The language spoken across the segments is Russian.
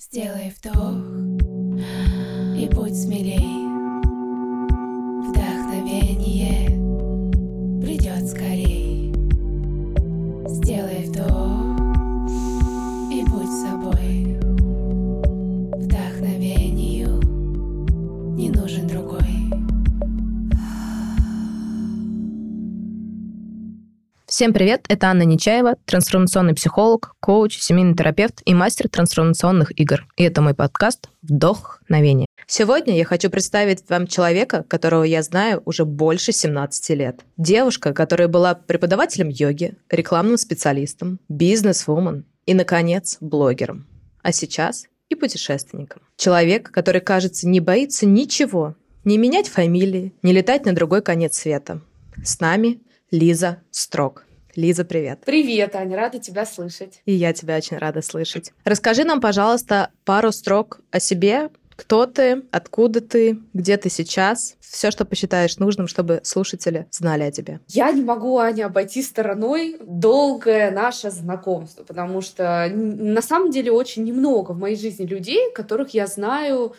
Сделай вдох и будь смелей. Всем привет, это Анна Нечаева, трансформационный психолог, коуч, семейный терапевт и мастер трансформационных игр. И это мой подкаст «Вдохновение». Сегодня я хочу представить вам человека, которого я знаю уже больше 17 лет. Девушка, которая была преподавателем йоги, рекламным специалистом, бизнес-вумен и, наконец, блогером. А сейчас и путешественником. Человек, который, кажется, не боится ничего, не менять фамилии, не летать на другой конец света. С нами Лиза Строк. Лиза, привет. Привет, Аня, рада тебя слышать. И я тебя очень рада слышать. Расскажи нам, пожалуйста, пару строк о себе. Кто ты, откуда ты, где ты сейчас? Все, что посчитаешь нужным, чтобы слушатели знали о тебе. Я не могу, Аня, обойти стороной долгое наше знакомство, потому что на самом деле очень немного в моей жизни людей, которых я знаю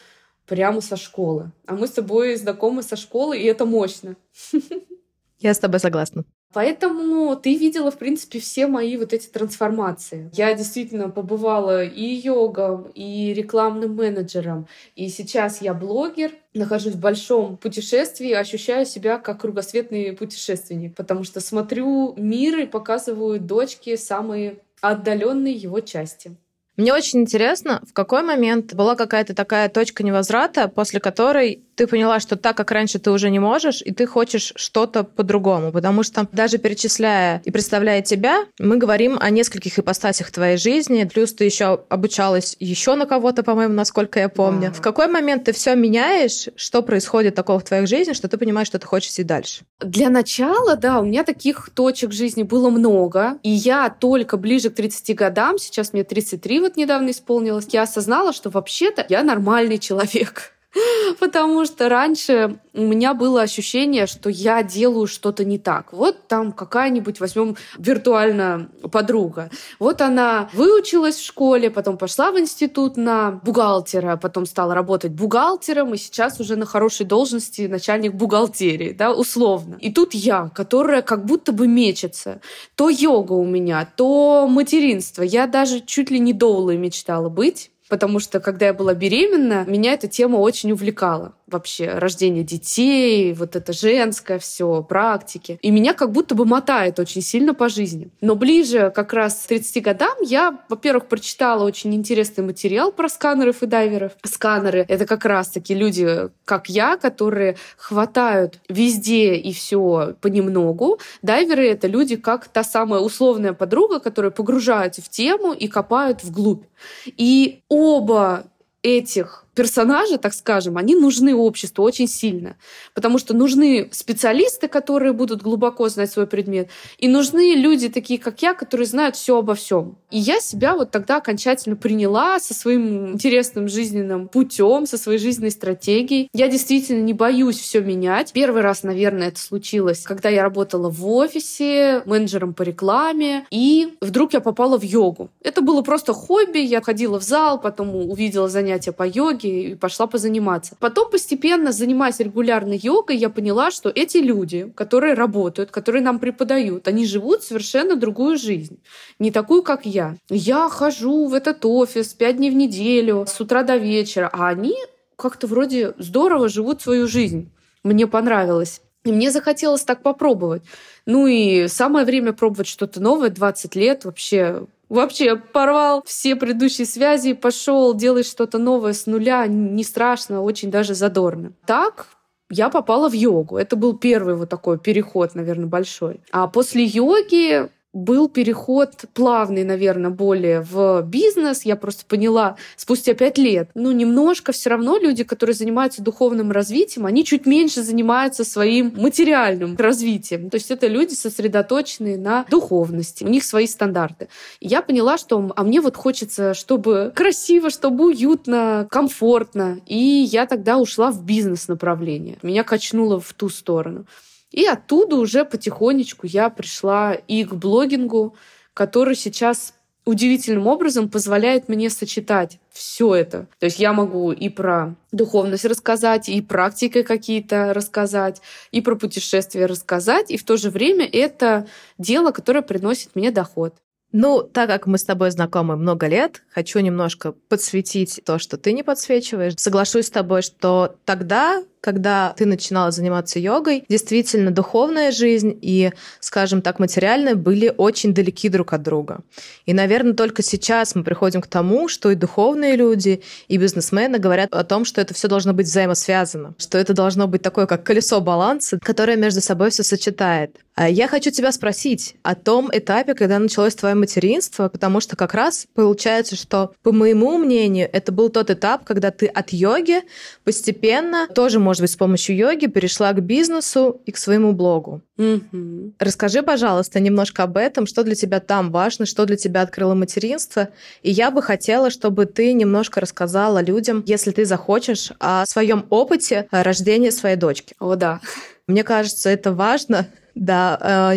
прямо со школы. А мы с тобой знакомы со школы, и это мощно. Я с тобой согласна. Поэтому ты видела, в принципе, все мои вот эти трансформации. Я действительно побывала и йогом, и рекламным менеджером. И сейчас я блогер, нахожусь в большом путешествии, ощущаю себя как кругосветный путешественник, потому что смотрю мир и показываю дочке самые отдаленные его части. Мне очень интересно, в какой момент была какая-то такая точка невозврата, после которой ты поняла, что так, как раньше ты уже не можешь, и ты хочешь что-то по-другому. Потому что даже перечисляя и представляя тебя, мы говорим о нескольких ипостасях твоей жизни. Плюс ты еще обучалась еще на кого-то, по-моему, насколько я помню. Да. В какой момент ты все меняешь? Что происходит такого в твоей жизни, что ты понимаешь, что ты хочешь идти дальше? Для начала, да, у меня таких точек жизни было много. И я только ближе к 30 годам, сейчас мне 33 вот недавно исполнилось, я осознала, что вообще-то я нормальный человек. Потому что раньше у меня было ощущение, что я делаю что-то не так. Вот там какая-нибудь, возьмем виртуально подруга. Вот она выучилась в школе, потом пошла в институт на бухгалтера, потом стала работать бухгалтером, и сейчас уже на хорошей должности начальник бухгалтерии, да, условно. И тут я, которая как будто бы мечется. То йога у меня, то материнство. Я даже чуть ли не доулой мечтала быть потому что когда я была беременна, меня эта тема очень увлекала вообще рождение детей, вот это женское все, практики. И меня как будто бы мотает очень сильно по жизни. Но ближе как раз к 30 годам я, во-первых, прочитала очень интересный материал про сканеров и дайверов. Сканеры — это как раз-таки люди, как я, которые хватают везде и все понемногу. Дайверы — это люди, как та самая условная подруга, которая погружаются в тему и копают вглубь. И оба этих персонажи, так скажем, они нужны обществу очень сильно. Потому что нужны специалисты, которые будут глубоко знать свой предмет, и нужны люди такие, как я, которые знают все обо всем. И я себя вот тогда окончательно приняла со своим интересным жизненным путем, со своей жизненной стратегией. Я действительно не боюсь все менять. Первый раз, наверное, это случилось, когда я работала в офисе менеджером по рекламе, и вдруг я попала в йогу. Это было просто хобби. Я ходила в зал, потом увидела занятия по йоге, и пошла позаниматься. Потом постепенно, занимаясь регулярно йогой, я поняла, что эти люди, которые работают, которые нам преподают, они живут совершенно другую жизнь. Не такую, как я. Я хожу в этот офис пять дней в неделю, с утра до вечера, а они как-то вроде здорово живут свою жизнь. Мне понравилось. И мне захотелось так попробовать. Ну и самое время пробовать что-то новое, 20 лет, вообще Вообще порвал все предыдущие связи, пошел делать что-то новое с нуля, не страшно, очень даже задорно. Так я попала в йогу. Это был первый вот такой переход, наверное, большой. А после йоги был переход плавный, наверное, более в бизнес. Я просто поняла спустя пять лет. Ну, немножко все равно люди, которые занимаются духовным развитием, они чуть меньше занимаются своим материальным развитием. То есть это люди, сосредоточенные на духовности. У них свои стандарты. Я поняла, что а мне вот хочется, чтобы красиво, чтобы уютно, комфортно. И я тогда ушла в бизнес-направление. Меня качнуло в ту сторону. И оттуда уже потихонечку я пришла и к блогингу, который сейчас удивительным образом позволяет мне сочетать все это. То есть я могу и про духовность рассказать, и практики какие-то рассказать, и про путешествия рассказать, и в то же время это дело, которое приносит мне доход. Ну, так как мы с тобой знакомы много лет, хочу немножко подсветить то, что ты не подсвечиваешь. Соглашусь с тобой, что тогда когда ты начинала заниматься йогой, действительно духовная жизнь и, скажем так, материальная были очень далеки друг от друга. И, наверное, только сейчас мы приходим к тому, что и духовные люди, и бизнесмены говорят о том, что это все должно быть взаимосвязано, что это должно быть такое, как колесо баланса, которое между собой все сочетает. А я хочу тебя спросить о том этапе, когда началось твое материнство, потому что как раз получается, что, по моему мнению, это был тот этап, когда ты от йоги постепенно тоже может быть, с помощью йоги перешла к бизнесу и к своему блогу. Мгм. Расскажи, пожалуйста, немножко об этом, что для тебя там важно, что для тебя открыло материнство. И я бы хотела, чтобы ты немножко рассказала людям, если ты захочешь, о своем опыте э, рождения своей дочки. О, да. Мне кажется, это важно. Да,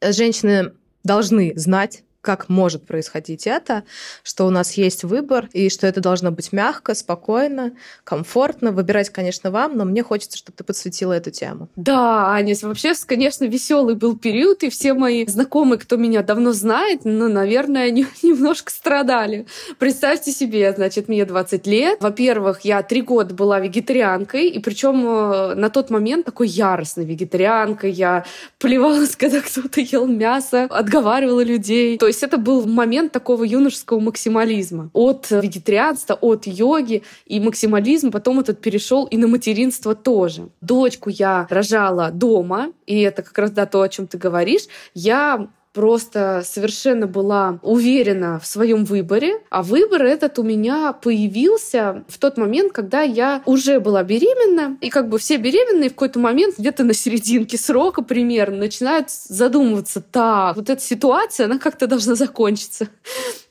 э, женщины должны знать, как может происходить это, что у нас есть выбор, и что это должно быть мягко, спокойно, комфортно. Выбирать, конечно, вам, но мне хочется, чтобы ты подсветила эту тему. Да, Аня, вообще, конечно, веселый был период, и все мои знакомые, кто меня давно знает, ну, наверное, немножко страдали. Представьте себе, значит, мне 20 лет. Во-первых, я три года была вегетарианкой, и причем э, на тот момент такой яростной вегетарианкой. Я плевалась, когда кто-то ел мясо, отговаривала людей. То есть это был момент такого юношеского максимализма. От вегетарианства, от йоги и максимализм потом этот перешел и на материнство тоже. Дочку я рожала дома, и это как раз да, то, о чем ты говоришь. Я просто совершенно была уверена в своем выборе, а выбор этот у меня появился в тот момент, когда я уже была беременна, и как бы все беременные в какой-то момент где-то на серединке срока примерно начинают задумываться, так, вот эта ситуация, она как-то должна закончиться.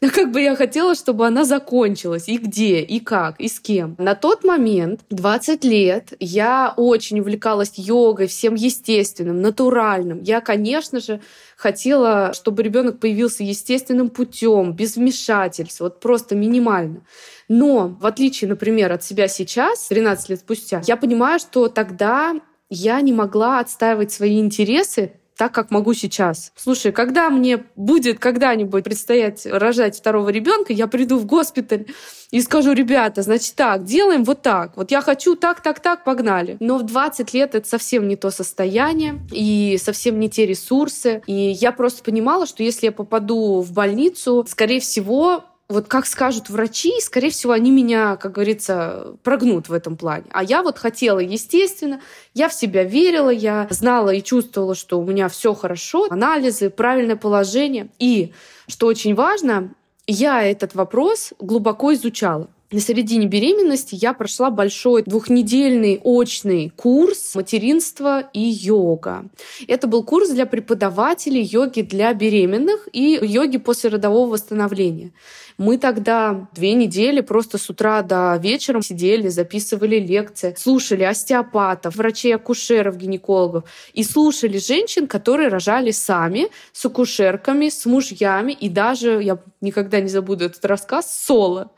А как бы я хотела, чтобы она закончилась, и где, и как, и с кем. На тот момент, 20 лет, я очень увлекалась йогой, всем естественным, натуральным. Я, конечно же, хотела, чтобы ребенок появился естественным путем, без вмешательств, вот просто минимально. Но в отличие, например, от себя сейчас, 13 лет спустя, я понимаю, что тогда я не могла отстаивать свои интересы так, как могу сейчас. Слушай, когда мне будет когда-нибудь предстоять рожать второго ребенка, я приду в госпиталь и скажу, ребята, значит так, делаем вот так. Вот я хочу так, так, так, погнали. Но в 20 лет это совсем не то состояние и совсем не те ресурсы. И я просто понимала, что если я попаду в больницу, скорее всего, вот как скажут врачи, скорее всего, они меня, как говорится, прогнут в этом плане. А я вот хотела, естественно, я в себя верила, я знала и чувствовала, что у меня все хорошо, анализы, правильное положение. И, что очень важно, я этот вопрос глубоко изучала. На середине беременности я прошла большой двухнедельный очный курс материнства и йога. Это был курс для преподавателей йоги для беременных и йоги после родового восстановления. Мы тогда две недели просто с утра до вечера сидели, записывали лекции, слушали остеопатов, врачей-акушеров, гинекологов и слушали женщин, которые рожали сами, с акушерками, с мужьями и даже, я никогда не забуду этот рассказ, соло.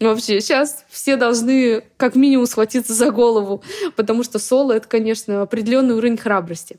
Вообще, сейчас все должны как минимум схватиться за голову, потому что соло — это, конечно, определенный уровень храбрости.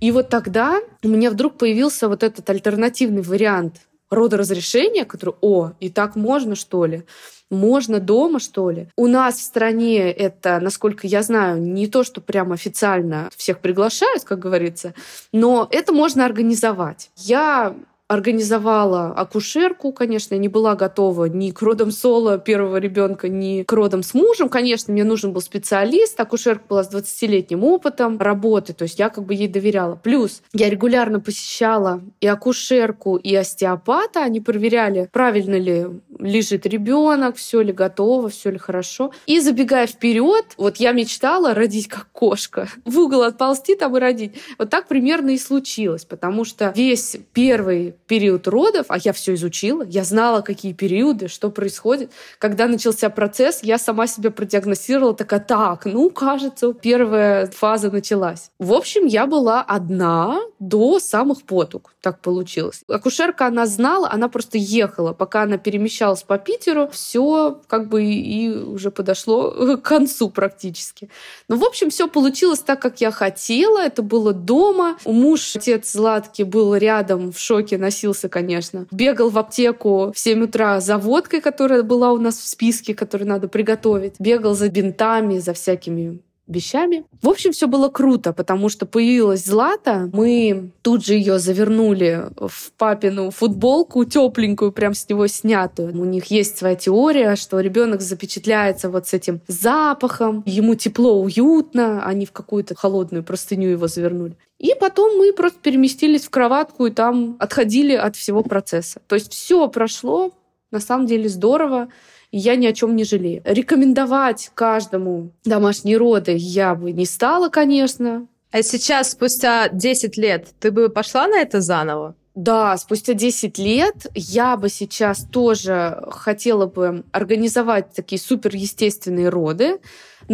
И вот тогда у меня вдруг появился вот этот альтернативный вариант родоразрешения, который, о, и так можно, что ли? Можно дома, что ли? У нас в стране это, насколько я знаю, не то, что прям официально всех приглашают, как говорится, но это можно организовать. Я организовала акушерку, конечно, я не была готова ни к родам соло первого ребенка, ни к родам с мужем. Конечно, мне нужен был специалист. Акушерка была с 20-летним опытом работы, то есть я как бы ей доверяла. Плюс я регулярно посещала и акушерку, и остеопата. Они проверяли, правильно ли лежит ребенок, все ли готово, все ли хорошо. И забегая вперед, вот я мечтала родить как кошка. В угол отползти там и родить. Вот так примерно и случилось, потому что весь первый период родов, а я все изучила, я знала, какие периоды, что происходит. Когда начался процесс, я сама себя продиагностировала, такая, так, ну, кажется, первая фаза началась. В общем, я была одна до самых потуг. Так получилось. Акушерка, она знала, она просто ехала. Пока она перемещалась по Питеру, все как бы и уже подошло к концу практически. Ну, в общем, все получилось так, как я хотела. Это было дома. Муж, отец Златки, был рядом, в шоке, носился, конечно. Бегал в аптеку в 7 утра за водкой, которая была у нас в списке, которую надо приготовить. Бегал за бинтами, за всякими вещами. В общем, все было круто, потому что появилась Злата. Мы тут же ее завернули в папину футболку тепленькую, прям с него снятую. У них есть своя теория, что ребенок запечатляется вот с этим запахом, ему тепло, уютно, они в какую-то холодную простыню его завернули. И потом мы просто переместились в кроватку и там отходили от всего процесса. То есть все прошло на самом деле здорово и я ни о чем не жалею. Рекомендовать каждому домашние роды я бы не стала, конечно. А сейчас, спустя 10 лет, ты бы пошла на это заново? Да, спустя 10 лет я бы сейчас тоже хотела бы организовать такие суперестественные роды,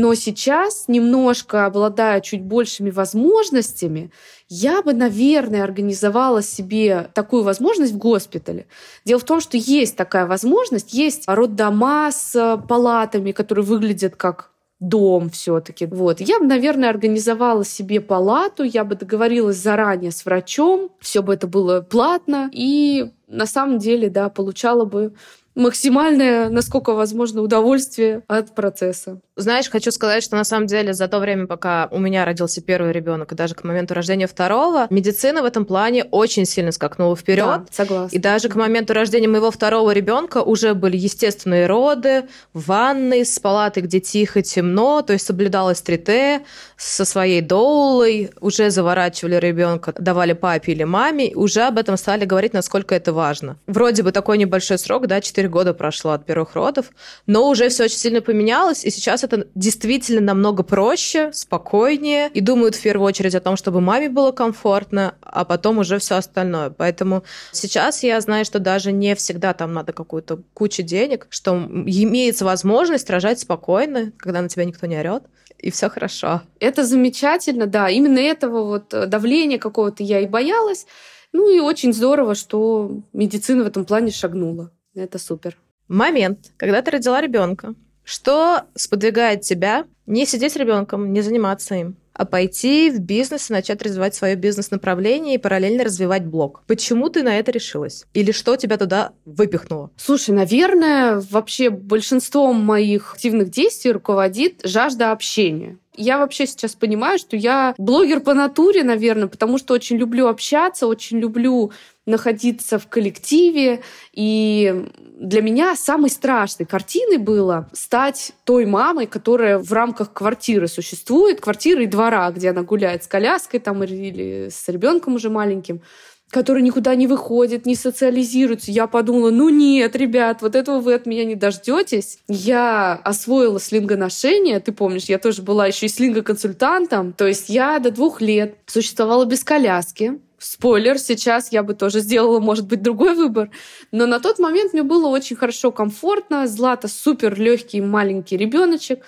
но сейчас, немножко обладая чуть большими возможностями, я бы, наверное, организовала себе такую возможность в госпитале. Дело в том, что есть такая возможность, есть роддома с палатами, которые выглядят как дом все-таки. Вот. Я бы, наверное, организовала себе палату, я бы договорилась заранее с врачом, все бы это было платно, и на самом деле, да, получала бы максимальное, насколько возможно, удовольствие от процесса. Знаешь, хочу сказать, что на самом деле за то время, пока у меня родился первый ребенок, и даже к моменту рождения второго, медицина в этом плане очень сильно скакнула вперед. Да, согласна. И даже к моменту рождения моего второго ребенка уже были естественные роды, ванны с палатой, где тихо, темно, то есть соблюдалось 3Т, со своей доулой, уже заворачивали ребенка, давали папе или маме, уже об этом стали говорить, насколько это важно. Вроде бы такой небольшой срок, да, 4 года прошло от первых родов, но уже все очень сильно поменялось, и сейчас это действительно намного проще, спокойнее, и думают в первую очередь о том, чтобы маме было комфортно, а потом уже все остальное. Поэтому сейчас я знаю, что даже не всегда там надо какую-то кучу денег, что имеется возможность рожать спокойно, когда на тебя никто не орет, и все хорошо. Это замечательно, да. Именно этого вот э, давления какого-то я и боялась. Ну и очень здорово, что медицина в этом плане шагнула. Это супер. Момент, когда ты родила ребенка, что сподвигает тебя не сидеть с ребенком, не заниматься им, а пойти в бизнес и начать развивать свое бизнес-направление и параллельно развивать блог. Почему ты на это решилась? Или что тебя туда выпихнуло? Слушай, наверное, вообще большинством моих активных действий руководит жажда общения. Я вообще сейчас понимаю, что я блогер по натуре, наверное, потому что очень люблю общаться, очень люблю находиться в коллективе. И для меня самой страшной картиной было стать той мамой, которая в рамках квартиры существует, квартиры и двора, где она гуляет с коляской там, или с ребенком уже маленьким который никуда не выходит, не социализируется. Я подумала, ну нет, ребят, вот этого вы от меня не дождетесь. Я освоила слингоношение, ты помнишь, я тоже была еще и слингоконсультантом. То есть я до двух лет существовала без коляски. Спойлер, сейчас я бы тоже сделала, может быть, другой выбор. Но на тот момент мне было очень хорошо, комфортно. Злата супер легкий маленький ребеночек.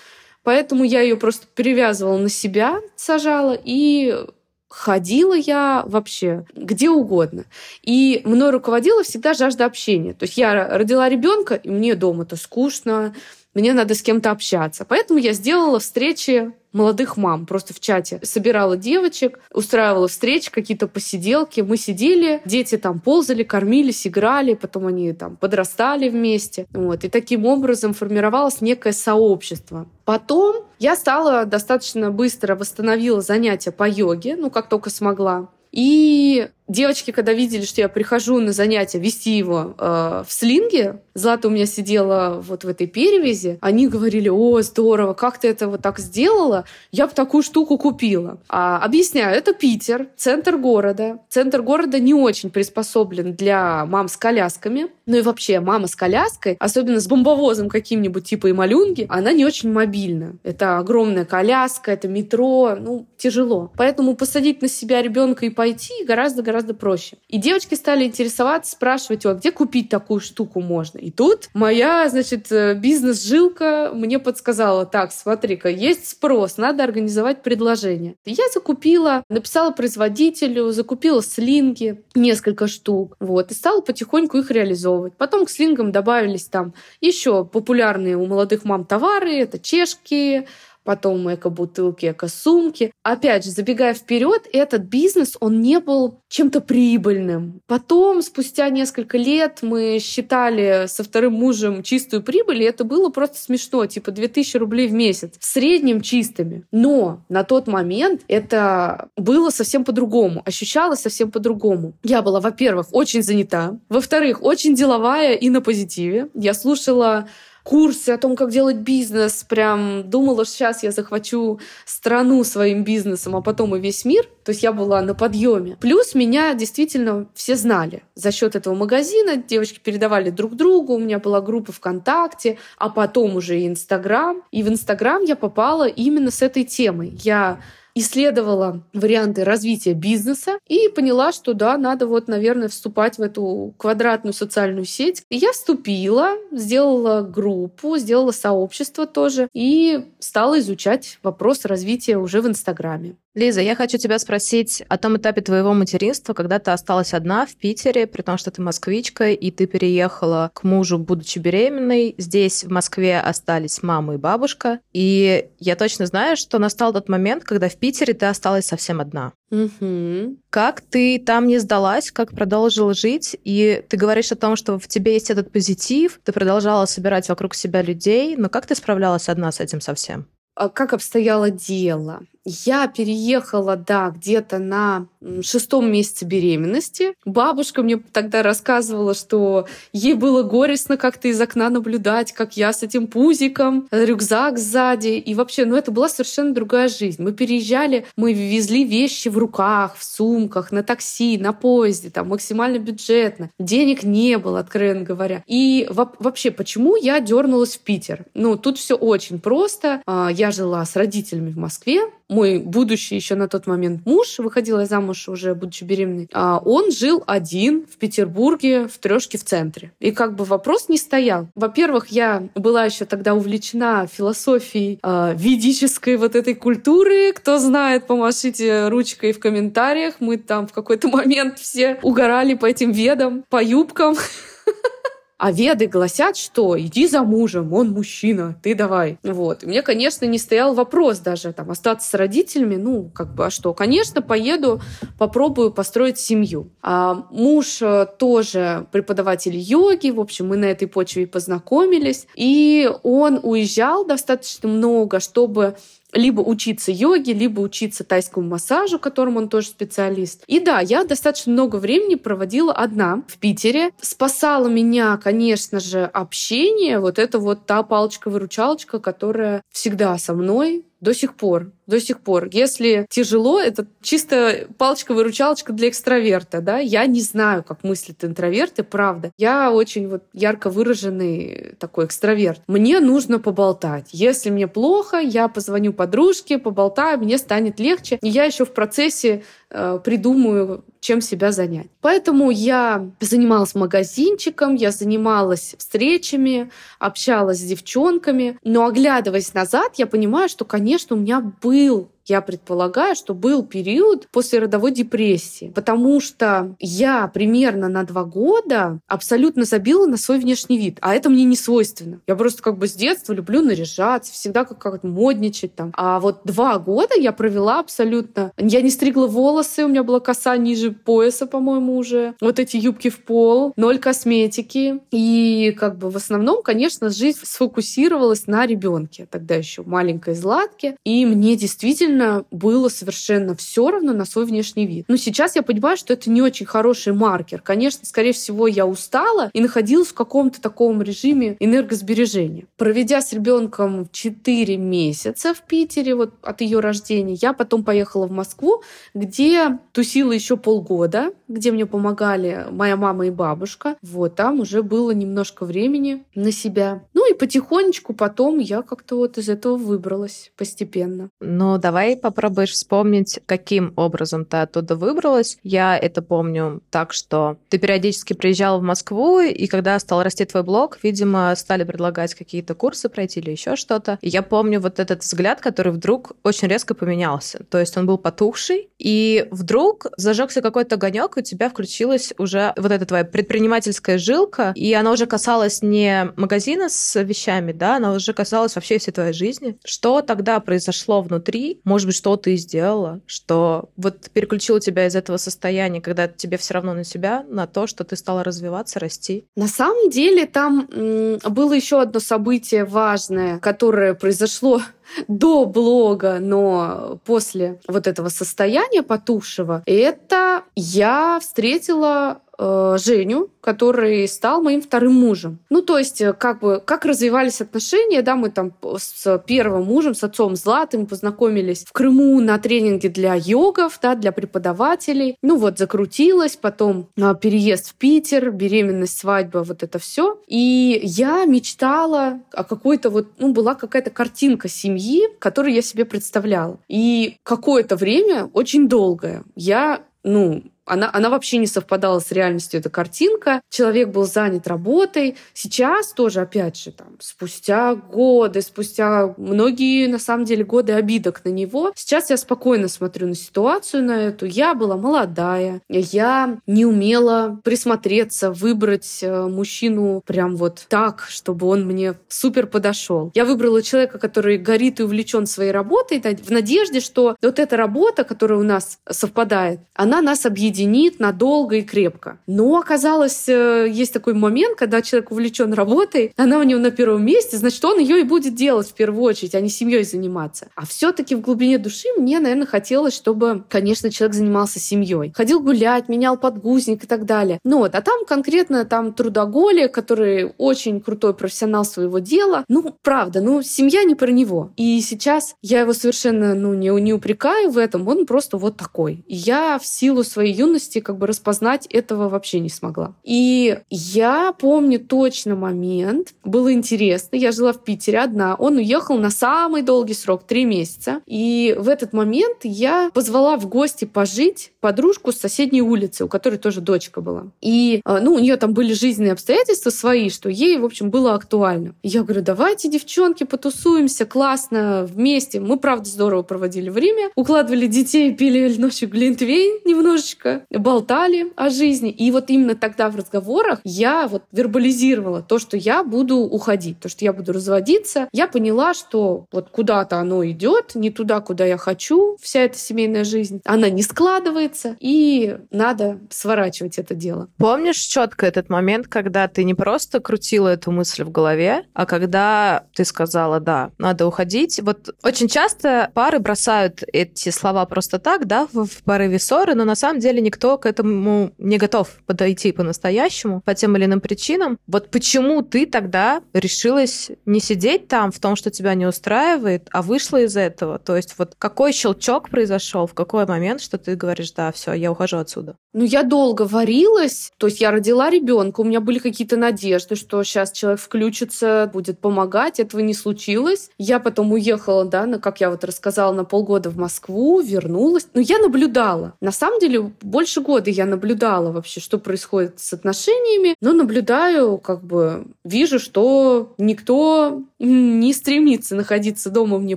Поэтому я ее просто перевязывала на себя, сажала, и ходила я вообще где угодно. И мной руководила всегда жажда общения. То есть я родила ребенка, и мне дома-то скучно, мне надо с кем-то общаться. Поэтому я сделала встречи молодых мам. Просто в чате собирала девочек, устраивала встречи, какие-то посиделки. Мы сидели, дети там ползали, кормились, играли, потом они там подрастали вместе. Вот. И таким образом формировалось некое сообщество. Потом я стала достаточно быстро восстановила занятия по йоге, ну, как только смогла. И девочки, когда видели, что я прихожу на занятия вести его э, в слинге, Злата у меня сидела вот в этой перевязи, они говорили, о, здорово, как ты это вот так сделала, я бы такую штуку купила. А, объясняю, это Питер, центр города. Центр города не очень приспособлен для мам с колясками, ну и вообще мама с коляской, особенно с бомбовозом каким-нибудь типа Ималюнги, она не очень мобильна. Это огромная коляска, это метро, ну, тяжело. Поэтому посадить на себя ребенка и пойти гораздо-гораздо гораздо проще. И девочки стали интересоваться, спрашивать, а где купить такую штуку можно? И тут моя, значит, э, бизнес-жилка мне подсказала, так, смотри-ка, есть спрос, надо организовать предложение. Я закупила, написала производителю, закупила слинги, несколько штук, вот, и стала потихоньку их реализовывать. Потом к слингам добавились там еще популярные у молодых мам товары, это чешки, потом эко-бутылки, эко-сумки. Опять же, забегая вперед, этот бизнес, он не был чем-то прибыльным. Потом, спустя несколько лет, мы считали со вторым мужем чистую прибыль, и это было просто смешно, типа 2000 рублей в месяц, в среднем чистыми. Но на тот момент это было совсем по-другому, ощущалось совсем по-другому. Я была, во-первых, очень занята, во-вторых, очень деловая и на позитиве. Я слушала курсы о том, как делать бизнес. Прям думала, что сейчас я захвачу страну своим бизнесом, а потом и весь мир. То есть я была на подъеме. Плюс меня действительно все знали. За счет этого магазина девочки передавали друг другу. У меня была группа ВКонтакте, а потом уже и Инстаграм. И в Инстаграм я попала именно с этой темой. Я исследовала варианты развития бизнеса и поняла, что да, надо вот, наверное, вступать в эту квадратную социальную сеть. И я вступила, сделала группу, сделала сообщество тоже и стала изучать вопрос развития уже в Инстаграме. Лиза, я хочу тебя спросить о том этапе твоего материнства, когда ты осталась одна в Питере, при том, что ты москвичка, и ты переехала к мужу, будучи беременной. Здесь, в Москве, остались мама и бабушка. И я точно знаю, что настал тот момент, когда в Питере ты осталась совсем одна. Угу. Как ты там не сдалась, как продолжила жить? И ты говоришь о том, что в тебе есть этот позитив, ты продолжала собирать вокруг себя людей, но как ты справлялась одна с этим совсем? А как обстояло дело? Я переехала, да, где-то на шестом месяце беременности. Бабушка мне тогда рассказывала, что ей было горестно как-то из окна наблюдать, как я с этим пузиком, рюкзак сзади. И вообще, ну это была совершенно другая жизнь. Мы переезжали, мы везли вещи в руках, в сумках, на такси, на поезде, там максимально бюджетно. Денег не было, откровенно говоря. И вообще, почему я дернулась в Питер? Ну, тут все очень просто. А, я жила с родителями в Москве, мой будущий еще на тот момент муж, выходила замуж уже будучи беременной, а он жил один в Петербурге, в трешке в центре. И как бы вопрос не стоял. Во-первых, я была еще тогда увлечена философией э, ведической вот этой культуры. Кто знает, помашите ручкой в комментариях. Мы там в какой-то момент все угорали по этим ведам, по юбкам. А веды гласят, что иди за мужем, он мужчина, ты давай. Вот. И мне, конечно, не стоял вопрос даже там остаться с родителями. Ну, как бы, а что? Конечно, поеду, попробую построить семью. А муж э, тоже преподаватель йоги. В общем, мы на этой почве и познакомились. И он уезжал достаточно много, чтобы либо учиться йоге, либо учиться тайскому массажу, которым он тоже специалист. И да, я достаточно много времени проводила одна в Питере. Спасала меня, конечно же, общение. Вот это вот та палочка-выручалочка, которая всегда со мной до сих пор до сих пор. Если тяжело, это чисто палочка-выручалочка для экстраверта, да. Я не знаю, как мыслят интроверты, правда. Я очень вот ярко выраженный такой экстраверт. Мне нужно поболтать. Если мне плохо, я позвоню подружке, поболтаю, мне станет легче. И я еще в процессе придумаю, чем себя занять. Поэтому я занималась магазинчиком, я занималась встречами, общалась с девчонками. Но оглядываясь назад, я понимаю, что, конечно, у меня был я предполагаю, что был период после родовой депрессии, потому что я примерно на два года абсолютно забила на свой внешний вид, а это мне не свойственно. Я просто как бы с детства люблю наряжаться, всегда как как модничать там. А вот два года я провела абсолютно... Я не стригла волосы, у меня была коса ниже пояса, по-моему, уже. Вот эти юбки в пол, ноль косметики. И как бы в основном, конечно, жизнь сфокусировалась на ребенке. Тогда еще маленькой Златке. И мне действительно изначально было совершенно все равно на свой внешний вид. Но сейчас я понимаю, что это не очень хороший маркер. Конечно, скорее всего, я устала и находилась в каком-то таком режиме энергосбережения. Проведя с ребенком 4 месяца в Питере вот от ее рождения, я потом поехала в Москву, где тусила еще полгода, где мне помогали моя мама и бабушка. Вот там уже было немножко времени на себя. Ну и потихонечку потом я как-то вот из этого выбралась постепенно. Ну, давай Давай попробуешь вспомнить, каким образом ты оттуда выбралась. Я это помню так, что ты периодически приезжала в Москву, и когда стал расти твой блог, видимо, стали предлагать какие-то курсы пройти или еще что-то. И я помню вот этот взгляд, который вдруг очень резко поменялся. То есть он был потухший, и вдруг зажегся какой-то огонек, и у тебя включилась уже вот эта твоя предпринимательская жилка, и она уже касалась не магазина с вещами, да, она уже касалась вообще всей твоей жизни. Что тогда произошло внутри? Может быть, что ты сделала, что вот переключило тебя из этого состояния, когда тебе все равно на себя, на то, что ты стала развиваться, расти? На самом деле там было еще одно событие важное, которое произошло до блога, но после вот этого состояния потухшего, это я встретила э, Женю, который стал моим вторым мужем. Ну, то есть, э, как бы, как развивались отношения, да, мы там с первым мужем, с отцом Златым познакомились в Крыму на тренинге для йогов, да, для преподавателей. Ну, вот, закрутилась, потом переезд в Питер, беременность, свадьба, вот это все. И я мечтала о какой-то вот, ну, была какая-то картинка семьи, которую я себе представляла. И какое-то время, очень долгое, я ну, она, она вообще не совпадала с реальностью, эта картинка. Человек был занят работой. Сейчас тоже, опять же, там, спустя годы, спустя многие, на самом деле, годы обидок на него, сейчас я спокойно смотрю на ситуацию на эту. Я была молодая, я не умела присмотреться, выбрать э, мужчину прям вот так, чтобы он мне супер подошел. Я выбрала человека, который горит и увлечен своей работой, в надежде, что вот эта работа, которая у нас совпадает, она нас объединяет объединит надолго и крепко. Но оказалось, э, есть такой момент, когда человек увлечен работой, она у него на первом месте, значит, он ее и будет делать в первую очередь, а не семьей заниматься. А все-таки в глубине души мне, наверное, хотелось, чтобы, конечно, человек занимался семьей. Ходил гулять, менял подгузник и так далее. Ну вот, а там конкретно там трудоголия, который очень крутой профессионал своего дела. Ну, правда, ну, семья не про него. И сейчас я его совершенно, ну, не, не упрекаю в этом, он просто вот такой. И я в силу своей юности юности как бы распознать этого вообще не смогла. И я помню точно момент, было интересно, я жила в Питере одна, он уехал на самый долгий срок, три месяца, и в этот момент я позвала в гости пожить подружку с соседней улицы, у которой тоже дочка была. И, а, ну, у нее там были жизненные обстоятельства свои, что ей, в общем, было актуально. Я говорю, давайте, девчонки, потусуемся, классно, вместе. Мы, правда, здорово проводили время, укладывали детей, пили ночью глинтвейн немножечко, болтали о жизни. И вот именно тогда в разговорах я вот вербализировала то, что я буду уходить, то, что я буду разводиться. Я поняла, что вот куда-то оно идет, не туда, куда я хочу, вся эта семейная жизнь. Она не складывается, и надо сворачивать это дело. Помнишь четко этот момент, когда ты не просто крутила эту мысль в голове, а когда ты сказала, да, надо уходить. Вот очень часто пары бросают эти слова просто так, да, в порыве ссоры, но на самом деле никто к этому не готов подойти по-настоящему по тем или иным причинам. Вот почему ты тогда решилась не сидеть там в том, что тебя не устраивает, а вышла из этого? То есть вот какой щелчок произошел, в какой момент, что ты говоришь, да, все, я ухожу отсюда? Ну, я долго варилась, то есть я родила ребенка, у меня были какие-то надежды, что сейчас человек включится, будет помогать, этого не случилось. Я потом уехала, да, на, как я вот рассказала, на полгода в Москву, вернулась. Но я наблюдала. На самом деле, больше года я наблюдала вообще, что происходит с отношениями, но наблюдаю, как бы вижу, что никто не стремится находиться дома мне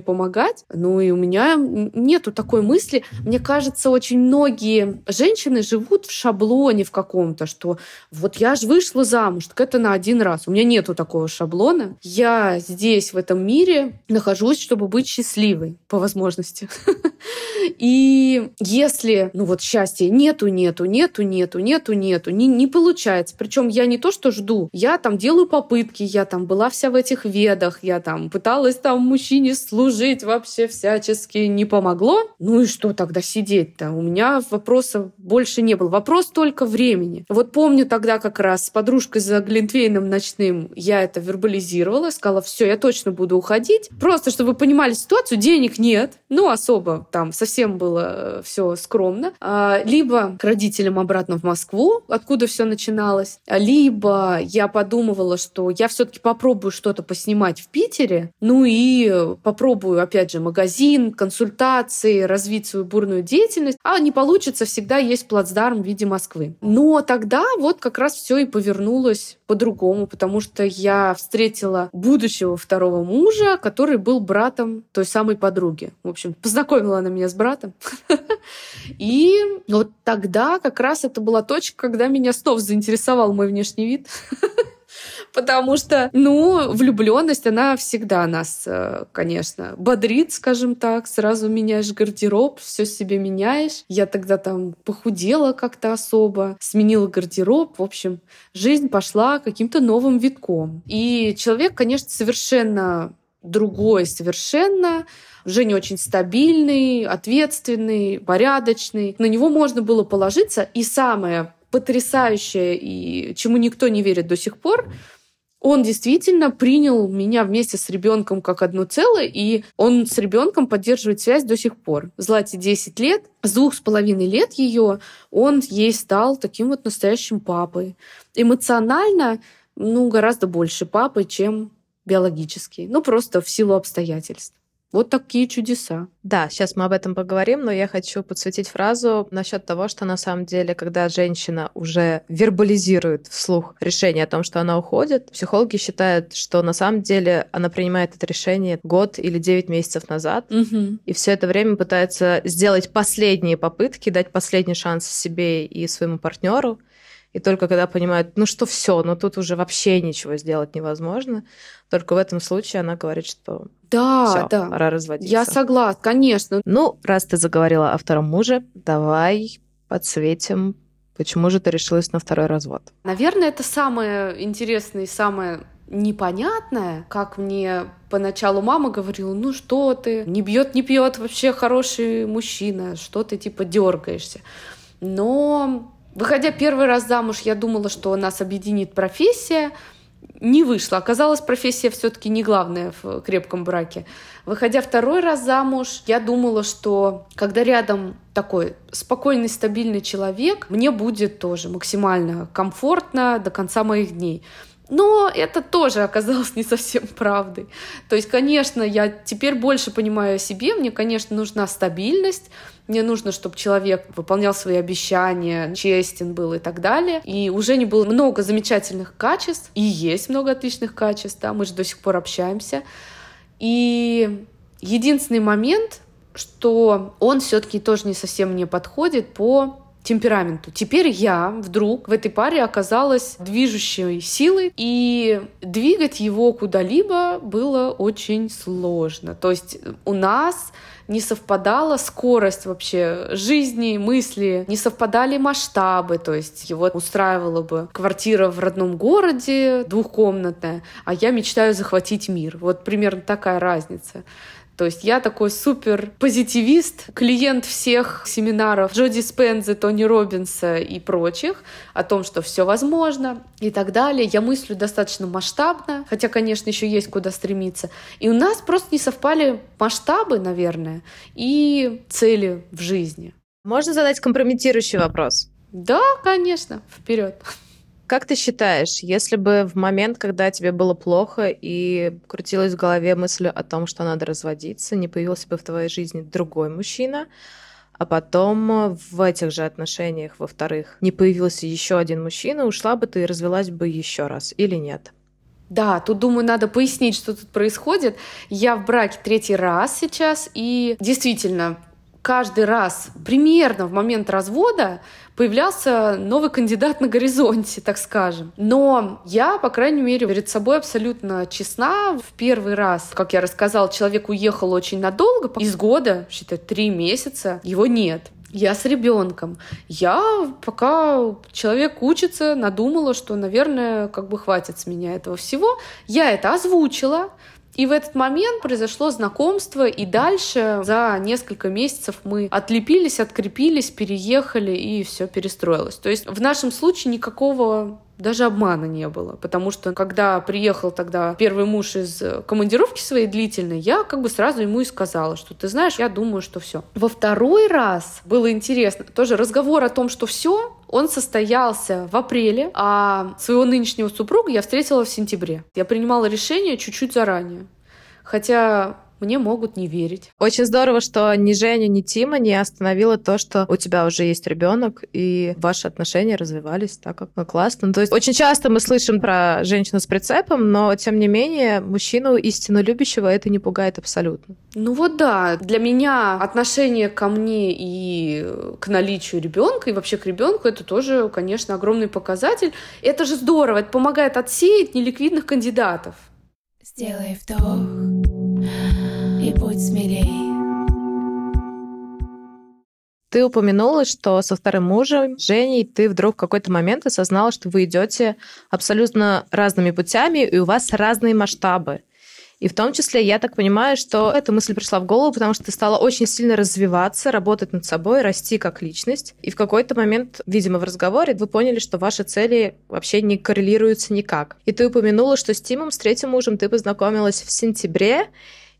помогать. Ну и у меня нету такой мысли. Мне кажется, очень многие женщины живут в шаблоне в каком-то, что вот я же вышла замуж, так это на один раз. У меня нету такого шаблона. Я здесь, в этом мире, нахожусь, чтобы быть счастливой по возможности. И если, ну вот счастья нету, нету, нету, нету, нету, нету, не, не получается. Причем я не то, что жду, я там делаю попытки, я там была вся в этих ведах, я там пыталась там мужчине служить вообще всячески, не помогло. Ну и что тогда сидеть-то? У меня вопросов больше не было. Вопрос только времени. Вот помню тогда как раз с подружкой за Глинтвейном ночным я это вербализировала, сказала, все, я точно буду уходить. Просто, чтобы вы понимали ситуацию, денег нет, ну особо там совсем было все скромно. А, либо к родителям обратно в Москву, откуда все начиналось. Либо я подумывала, что я все-таки попробую что-то поснимать в Питере, ну и попробую, опять же, магазин, консультации, развить свою бурную деятельность. А не получится, всегда есть плацдарм в виде Москвы. Но тогда вот как раз все и повернулось по-другому, потому что я встретила будущего второго мужа, который был братом той самой подруги. В общем, познакомила она меня с братом. И вот тогда как раз это была точка, когда меня снова заинтересовал мой внешний вид. Потому что, ну, влюбленность, она всегда нас, э, конечно, бодрит, скажем так. Сразу меняешь гардероб, все себе меняешь. Я тогда там похудела как-то особо, сменила гардероб. В общем, жизнь пошла каким-то новым витком. И человек, конечно, совершенно другой, совершенно. Женя очень стабильный, ответственный, порядочный. На него можно было положиться. И самое потрясающее, и чему никто не верит до сих пор, он действительно принял меня вместе с ребенком как одно целое, и он с ребенком поддерживает связь до сих пор. Злате 10 лет, с двух с половиной лет ее он ей стал таким вот настоящим папой. Эмоционально, ну, гораздо больше папы, чем биологический. Ну, просто в силу обстоятельств. Вот такие чудеса. Да, сейчас мы об этом поговорим, но я хочу подсветить фразу насчет того, что на самом деле, когда женщина уже вербализирует вслух решение о том, что она уходит, психологи считают, что на самом деле она принимает это решение год или 9 месяцев назад, угу. и все это время пытается сделать последние попытки, дать последний шанс себе и своему партнеру. И только когда понимает, ну что все, ну тут уже вообще ничего сделать невозможно, только в этом случае она говорит, что да, Всё, да. пора разводиться. Я согласна, конечно. Ну, раз ты заговорила о втором муже, давай подсветим, почему же ты решилась на второй развод. Наверное, это самое интересное и самое непонятное, как мне поначалу мама говорила, ну что ты, не бьет, не пьет, вообще хороший мужчина, что ты типа дергаешься. Но Выходя первый раз замуж, я думала, что нас объединит профессия. Не вышло. Оказалось, профессия все-таки не главная в крепком браке. Выходя второй раз замуж, я думала, что когда рядом такой спокойный, стабильный человек, мне будет тоже максимально комфортно до конца моих дней. Но это тоже оказалось не совсем правдой. То есть, конечно, я теперь больше понимаю о себе, мне, конечно, нужна стабильность, мне нужно, чтобы человек выполнял свои обещания, честен был и так далее. И уже не было много замечательных качеств, и есть много отличных качеств, да, мы же до сих пор общаемся. И единственный момент, что он все-таки тоже не совсем мне подходит по темпераменту. Теперь я вдруг в этой паре оказалась движущей силой, и двигать его куда-либо было очень сложно. То есть у нас не совпадала скорость вообще жизни, мысли, не совпадали масштабы, то есть его устраивала бы квартира в родном городе, двухкомнатная, а я мечтаю захватить мир. Вот примерно такая разница. То есть я такой супер позитивист, клиент всех семинаров Джоди Спенза, Тони Робинса и прочих о том, что все возможно и так далее. Я мыслю достаточно масштабно, хотя, конечно, еще есть куда стремиться. И у нас просто не совпали масштабы, наверное, и цели в жизни. Можно задать компрометирующий вопрос? Да, конечно, вперед. Как ты считаешь, если бы в момент, когда тебе было плохо и крутилась в голове мысль о том, что надо разводиться, не появился бы в твоей жизни другой мужчина, а потом в этих же отношениях, во-вторых, не появился еще один мужчина, ушла бы ты и развелась бы еще раз или нет? Да, тут, думаю, надо пояснить, что тут происходит. Я в браке третий раз сейчас, и действительно, каждый раз примерно в момент развода появлялся новый кандидат на горизонте, так скажем. Но я, по крайней мере, перед собой абсолютно честна. В первый раз, как я рассказала, человек уехал очень надолго, из года, считай, три месяца, его нет. Я с ребенком. Я, пока человек учится, надумала, что, наверное, как бы хватит с меня этого всего. Я это озвучила, и в этот момент произошло знакомство, и дальше за несколько месяцев мы отлепились, открепились, переехали, и все перестроилось. То есть в нашем случае никакого даже обмана не было. Потому что, когда приехал тогда первый муж из командировки своей длительной, я как бы сразу ему и сказала, что ты знаешь, я думаю, что все. Во второй раз было интересно. Тоже разговор о том, что все, он состоялся в апреле, а своего нынешнего супруга я встретила в сентябре. Я принимала решение чуть-чуть заранее. Хотя мне могут не верить. Очень здорово, что ни Женя, ни Тима не остановило то, что у тебя уже есть ребенок, и ваши отношения развивались так, как ну, классно. То есть очень часто мы слышим про женщину с прицепом, но тем не менее мужчину истинно любящего это не пугает абсолютно. Ну вот да, для меня отношение ко мне и к наличию ребенка, и вообще к ребенку, это тоже, конечно, огромный показатель. Это же здорово, это помогает отсеять неликвидных кандидатов. Сделай вдох и будь смелей. Ты упомянула, что со вторым мужем, Женей, ты вдруг в какой-то момент осознала, что вы идете абсолютно разными путями, и у вас разные масштабы. И в том числе, я так понимаю, что эта мысль пришла в голову, потому что ты стала очень сильно развиваться, работать над собой, расти как личность. И в какой-то момент, видимо, в разговоре вы поняли, что ваши цели вообще не коррелируются никак. И ты упомянула, что с Тимом, с третьим мужем, ты познакомилась в сентябре,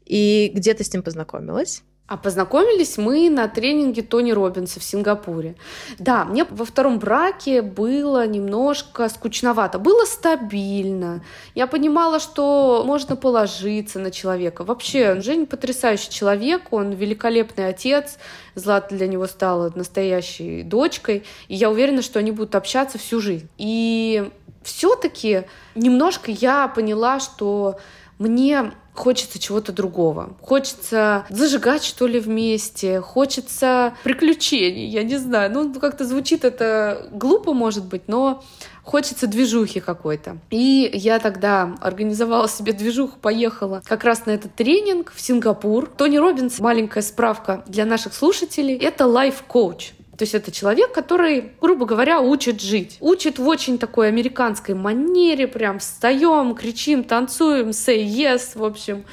и где ты с ним познакомилась? А познакомились мы на тренинге Тони Робинса в Сингапуре. Да, мне во втором браке было немножко скучновато. Было стабильно. Я понимала, что можно положиться на человека. Вообще, Женя потрясающий человек, он великолепный отец. Злата для него стала настоящей дочкой. И я уверена, что они будут общаться всю жизнь. И все-таки немножко я поняла, что мне хочется чего-то другого. Хочется зажигать, что ли, вместе, хочется приключений, я не знаю. Ну, как-то звучит это глупо, может быть, но хочется движухи какой-то. И я тогда организовала себе движуху, поехала как раз на этот тренинг в Сингапур. Тони Робинс, маленькая справка для наших слушателей, это лайф-коуч. То есть это человек, который, грубо говоря, учит жить. Учит в очень такой американской манере, прям встаем, кричим, танцуем, say yes, в общем.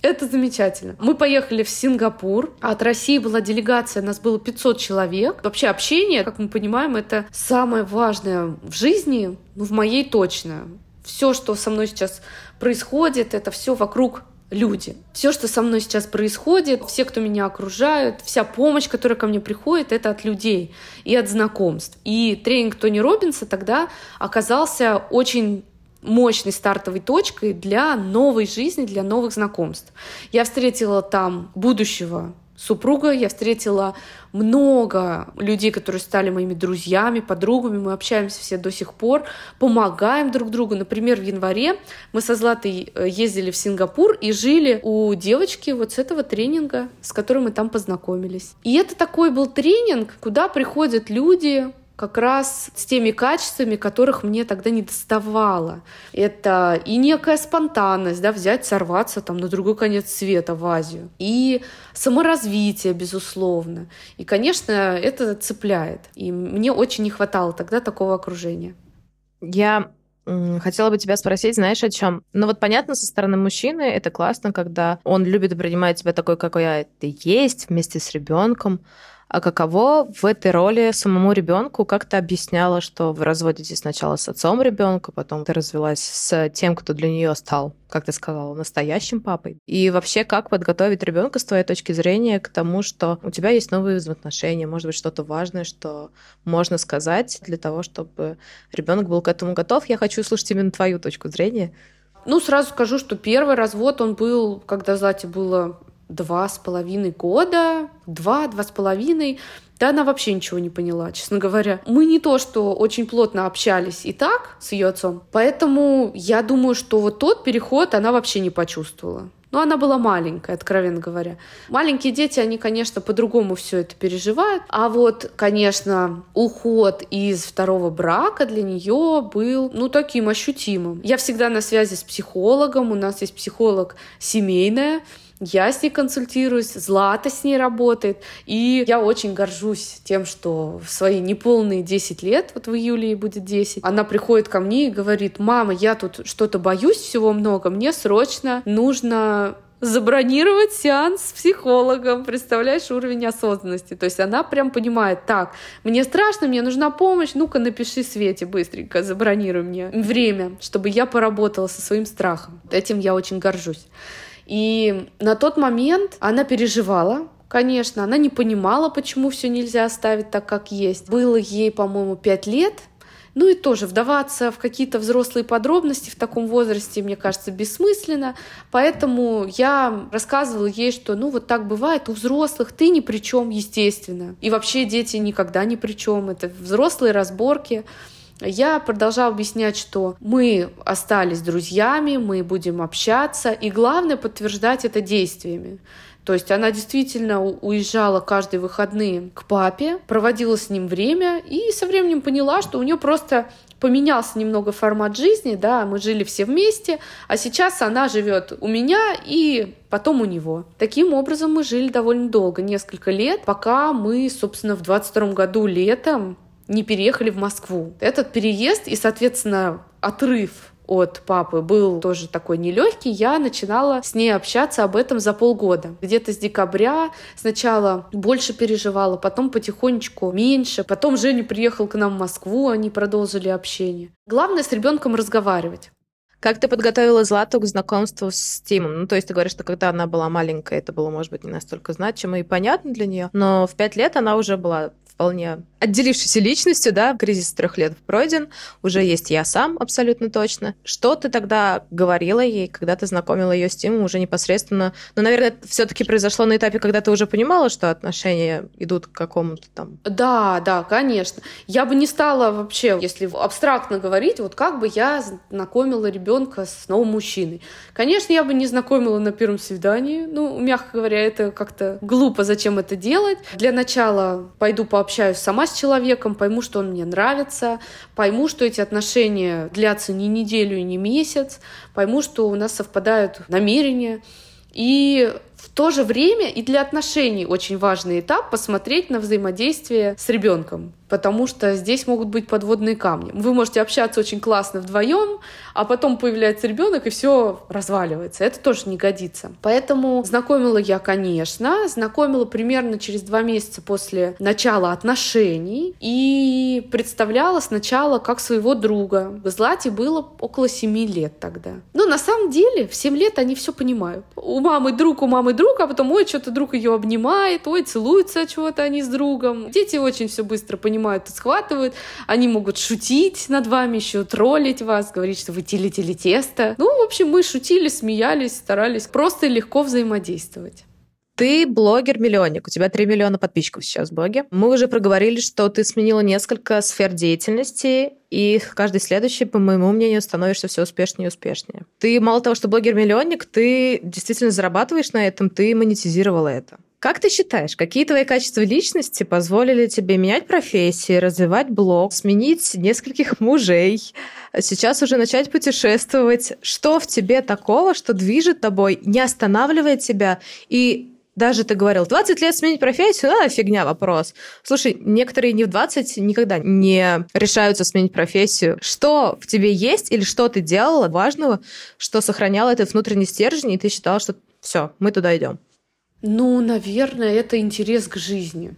Это замечательно. Мы поехали в Сингапур. От России была делегация, нас было 500 человек. Вообще общение, как мы понимаем, это самое важное в жизни, ну, в моей точно. Все, что со мной сейчас происходит, это все вокруг люди. Все, что со мной сейчас происходит, все, кто меня окружают, вся помощь, которая ко мне приходит, это от людей и от знакомств. И тренинг Тони Робинса тогда оказался очень мощной стартовой точкой для новой жизни, для новых знакомств. Я встретила там будущего супруга, я встретила много людей, которые стали моими друзьями, подругами, мы общаемся все до сих пор, помогаем друг другу. Например, в январе мы со Златой э, ездили в Сингапур и жили у девочки вот с этого тренинга, с которой мы там познакомились. И это такой был тренинг, куда приходят люди, как раз с теми качествами, которых мне тогда не доставало. Это и некая спонтанность, да, взять, сорваться там на другой конец света в Азию. И саморазвитие, безусловно. И, конечно, это цепляет. И мне очень не хватало тогда такого окружения. Я Хотела бы тебя спросить, знаешь, о чем? Ну вот понятно, со стороны мужчины это классно, когда он любит и принимает тебя такой, какой ты есть, вместе с ребенком. А каково в этой роли самому ребенку? Как ты объясняла, что вы разводитесь сначала с отцом ребенка, потом ты развелась с тем, кто для нее стал, как ты сказала, настоящим папой? И вообще, как подготовить ребенка с твоей точки зрения к тому, что у тебя есть новые взаимоотношения, может быть, что-то важное, что можно сказать для того, чтобы ребенок был к этому готов? Я хочу услышать именно твою точку зрения. Ну, сразу скажу, что первый развод, он был, когда Злате было два с половиной года, два, два с половиной, да она вообще ничего не поняла, честно говоря. Мы не то, что очень плотно общались и так с ее отцом, поэтому я думаю, что вот тот переход она вообще не почувствовала. Но она была маленькая, откровенно говоря. Маленькие дети, они, конечно, по-другому все это переживают. А вот, конечно, уход из второго брака для нее был, ну, таким ощутимым. Я всегда на связи с психологом. У нас есть психолог семейная, я с ней консультируюсь, Злата с ней работает, и я очень горжусь тем, что в свои неполные 10 лет, вот в июле ей будет 10, она приходит ко мне и говорит, мама, я тут что-то боюсь всего много, мне срочно нужно забронировать сеанс с психологом. Представляешь уровень осознанности. То есть она прям понимает, так, мне страшно, мне нужна помощь, ну-ка напиши Свете быстренько, забронируй мне время, чтобы я поработала со своим страхом. Этим я очень горжусь. И на тот момент она переживала, конечно, она не понимала, почему все нельзя оставить так, как есть. Было ей, по-моему, пять лет, ну и тоже вдаваться в какие-то взрослые подробности в таком возрасте, мне кажется, бессмысленно. Поэтому я рассказывала ей, что ну вот так бывает у взрослых, ты ни при чем, естественно. И вообще дети никогда ни при чем. Это взрослые разборки. Я продолжала объяснять, что мы остались друзьями, мы будем общаться, и главное подтверждать это действиями. То есть она действительно уезжала каждые выходные к папе, проводила с ним время и со временем поняла, что у нее просто поменялся немного формат жизни, да, мы жили все вместе, а сейчас она живет у меня и потом у него. Таким образом мы жили довольно долго, несколько лет, пока мы, собственно, в 22 году летом не переехали в Москву. Этот переезд и, соответственно, отрыв от папы был тоже такой нелегкий, я начинала с ней общаться об этом за полгода. Где-то с декабря сначала больше переживала, потом потихонечку меньше. Потом Женя приехал к нам в Москву, они продолжили общение. Главное с ребенком разговаривать. Как ты подготовила Злату к знакомству с Тимом? Ну, то есть ты говоришь, что когда она была маленькая, это было, может быть, не настолько значимо и понятно для нее, но в пять лет она уже была вполне отделившейся личностью, да, кризис трех лет пройден, уже есть я сам абсолютно точно. Что ты тогда говорила ей, когда ты знакомила ее с Тимом уже непосредственно? Ну, наверное, это все-таки произошло на этапе, когда ты уже понимала, что отношения идут к какому-то там... Да, да, конечно. Я бы не стала вообще, если абстрактно говорить, вот как бы я знакомила ребенка с новым мужчиной. Конечно, я бы не знакомила на первом свидании, ну, мягко говоря, это как-то глупо, зачем это делать. Для начала пойду по пообщаюсь сама с человеком, пойму, что он мне нравится, пойму, что эти отношения длятся не неделю не месяц, пойму, что у нас совпадают намерения. И в то же время и для отношений очень важный этап посмотреть на взаимодействие с ребенком потому что здесь могут быть подводные камни. Вы можете общаться очень классно вдвоем, а потом появляется ребенок и все разваливается. Это тоже не годится. Поэтому знакомила я, конечно, знакомила примерно через два месяца после начала отношений и представляла сначала как своего друга. Злате было около семи лет тогда. Но на самом деле в семь лет они все понимают. У мамы друг, у мамы друг, а потом, ой, что-то друг ее обнимает, ой, целуются чего-то они с другом. Дети очень все быстро понимают понимают и схватывают. Они могут шутить над вами, еще троллить вас, говорить, что вы телетели тесто. Ну, в общем, мы шутили, смеялись, старались просто легко взаимодействовать. Ты блогер-миллионник, у тебя 3 миллиона подписчиков сейчас в блоге. Мы уже проговорили, что ты сменила несколько сфер деятельности, и каждый следующий, по моему мнению, становишься все успешнее и успешнее. Ты мало того, что блогер-миллионник, ты действительно зарабатываешь на этом, ты монетизировала это. Как ты считаешь, какие твои качества личности позволили тебе менять профессии, развивать блог, сменить нескольких мужей, сейчас уже начать путешествовать? Что в тебе такого, что движет тобой, не останавливает тебя и даже ты говорил, 20 лет сменить профессию, а, фигня, вопрос. Слушай, некоторые не в 20 никогда не решаются сменить профессию. Что в тебе есть или что ты делала важного, что сохраняло этот внутренний стержень, и ты считала, что все, мы туда идем? Ну, наверное, это интерес к жизни.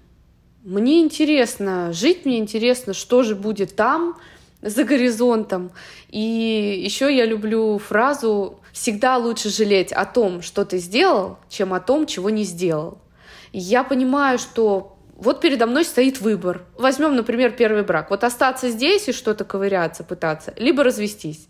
Мне интересно жить, мне интересно, что же будет там, за горизонтом. И еще я люблю фразу «всегда лучше жалеть о том, что ты сделал, чем о том, чего не сделал». И я понимаю, что вот передо мной стоит выбор. Возьмем, например, первый брак. Вот остаться здесь и что-то ковыряться, пытаться, либо развестись.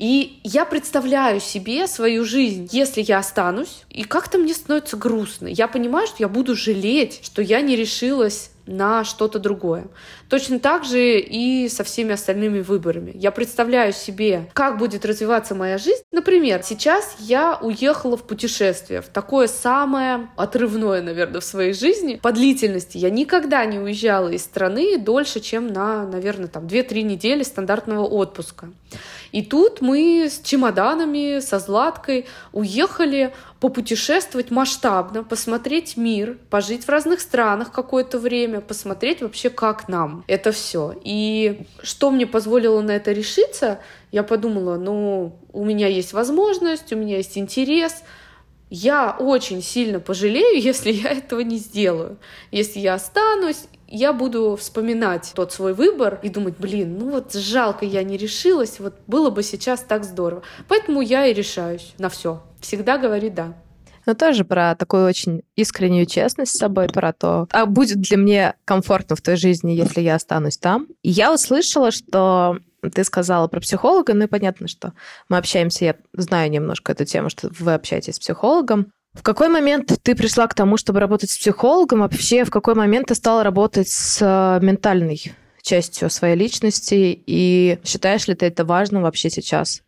И я представляю себе свою жизнь, если я останусь, и как-то мне становится грустно. Я понимаю, что я буду жалеть, что я не решилась на что-то другое. Точно так же и со всеми остальными выборами. Я представляю себе, как будет развиваться моя жизнь. Например, сейчас я уехала в путешествие, в такое самое отрывное, наверное, в своей жизни. По длительности я никогда не уезжала из страны дольше, чем на, наверное, там 2-3 недели стандартного отпуска. И тут мы с чемоданами, со Златкой уехали попутешествовать масштабно, посмотреть мир, пожить в разных странах какое-то время, посмотреть вообще, как нам это все. И что мне позволило на это решиться, я подумала, ну, у меня есть возможность, у меня есть интерес, я очень сильно пожалею, если я этого не сделаю. Если я останусь, я буду вспоминать тот свой выбор и думать, блин, ну вот жалко, я не решилась, вот было бы сейчас так здорово. Поэтому я и решаюсь на все. Всегда говори «да». Но тоже про такую очень искреннюю честность с собой, про то, а будет ли мне комфортно в той жизни, если я останусь там. Я услышала, что ты сказала про психолога, ну и понятно, что мы общаемся, я знаю немножко эту тему, что вы общаетесь с психологом. В какой момент ты пришла к тому, чтобы работать с психологом? Вообще, в какой момент ты стала работать с э, ментальной частью своей личности? И считаешь ли ты это важным вообще сейчас?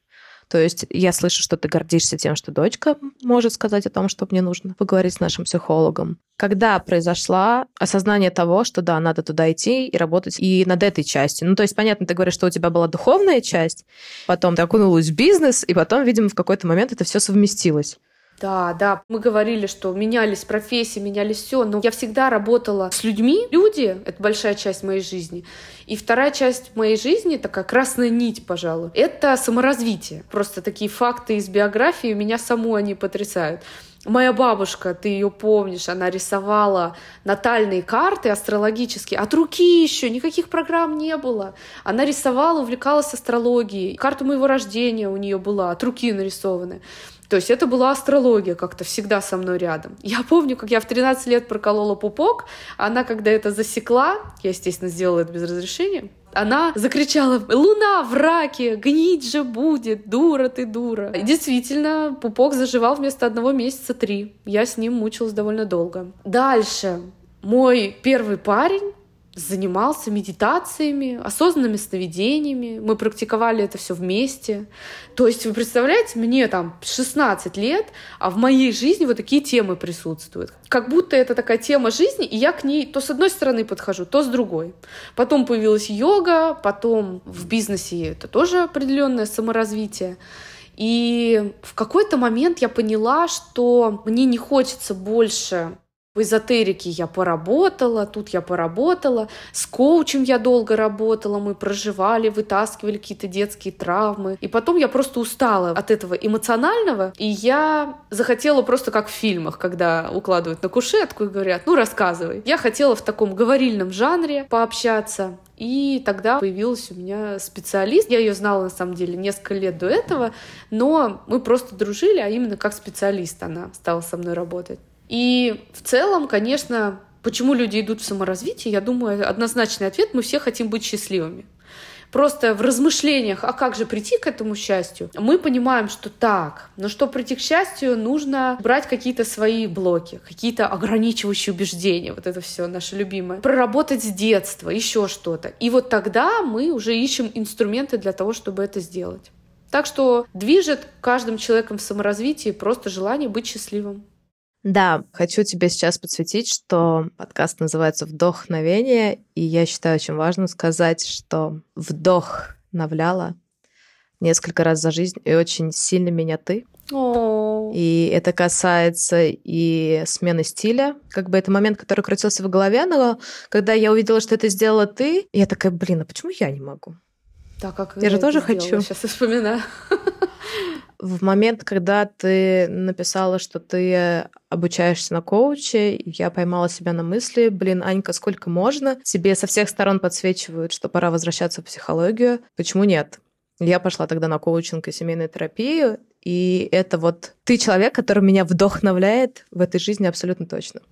То есть я слышу, что ты гордишься тем, что дочка может сказать о том, что мне нужно поговорить с нашим психологом. Когда произошло осознание того, что да, надо туда идти и работать и над этой частью? Ну, то есть, понятно, ты говоришь, что у тебя была духовная часть, потом ты окунулась в бизнес, и потом, видимо, в какой-то момент это все совместилось. Да, да, мы говорили, что менялись профессии, менялись все, но я всегда работала с людьми. Люди — это большая часть моей жизни. И вторая часть моей жизни, такая красная нить, пожалуй, это саморазвитие. Просто такие факты из биографии меня саму они потрясают. Моя бабушка, ты ее помнишь, она рисовала натальные карты астрологические, от руки еще, никаких программ не было. Она рисовала, увлекалась астрологией. Карта моего рождения у нее была, от руки нарисованы. То есть это была астрология как-то всегда со мной рядом. Я помню, как я в 13 лет проколола пупок, она когда это засекла, я, естественно, сделала это без разрешения, она закричала «Луна в раке! Гнить же будет! Дура ты, дура!» И действительно, пупок заживал вместо одного месяца три. Я с ним мучилась довольно долго. Дальше. Мой первый парень занимался медитациями, осознанными сновидениями. Мы практиковали это все вместе. То есть, вы представляете, мне там 16 лет, а в моей жизни вот такие темы присутствуют. Как будто это такая тема жизни, и я к ней то с одной стороны подхожу, то с другой. Потом появилась йога, потом в бизнесе это тоже определенное саморазвитие. И в какой-то момент я поняла, что мне не хочется больше в эзотерике я поработала, тут я поработала, с коучем я долго работала, мы проживали, вытаскивали какие-то детские травмы. И потом я просто устала от этого эмоционального, и я захотела просто как в фильмах, когда укладывают на кушетку и говорят, ну рассказывай. Я хотела в таком говорильном жанре пообщаться, и тогда появилась у меня специалист. Я ее знала, на самом деле, несколько лет до этого, но мы просто дружили, а именно как специалист она стала со мной работать. И в целом, конечно, почему люди идут в саморазвитие, я думаю, однозначный ответ — мы все хотим быть счастливыми. Просто в размышлениях, а как же прийти к этому счастью, мы понимаем, что так, но чтобы прийти к счастью, нужно брать какие-то свои блоки, какие-то ограничивающие убеждения, вот это все наше любимое, проработать с детства, еще что-то. И вот тогда мы уже ищем инструменты для того, чтобы это сделать. Так что движет каждым человеком в саморазвитии просто желание быть счастливым. Да, хочу тебе сейчас подсветить, что подкаст называется «Вдохновение», и я считаю очень важно сказать, что вдохновляла несколько раз за жизнь, и очень сильно меня ты. И это касается и смены стиля. Как бы это момент, который крутился в голове, но когда я увидела, что это сделала ты, я такая, блин, а почему я не могу? Так, как я, я же тоже хочу. Сейчас вспоминаю в момент, когда ты написала, что ты обучаешься на коуче, я поймала себя на мысли, блин, Анька, сколько можно? Тебе со всех сторон подсвечивают, что пора возвращаться в психологию. Почему нет? Я пошла тогда на коучинг и семейную терапию, и это вот ты человек, который меня вдохновляет в этой жизни абсолютно точно.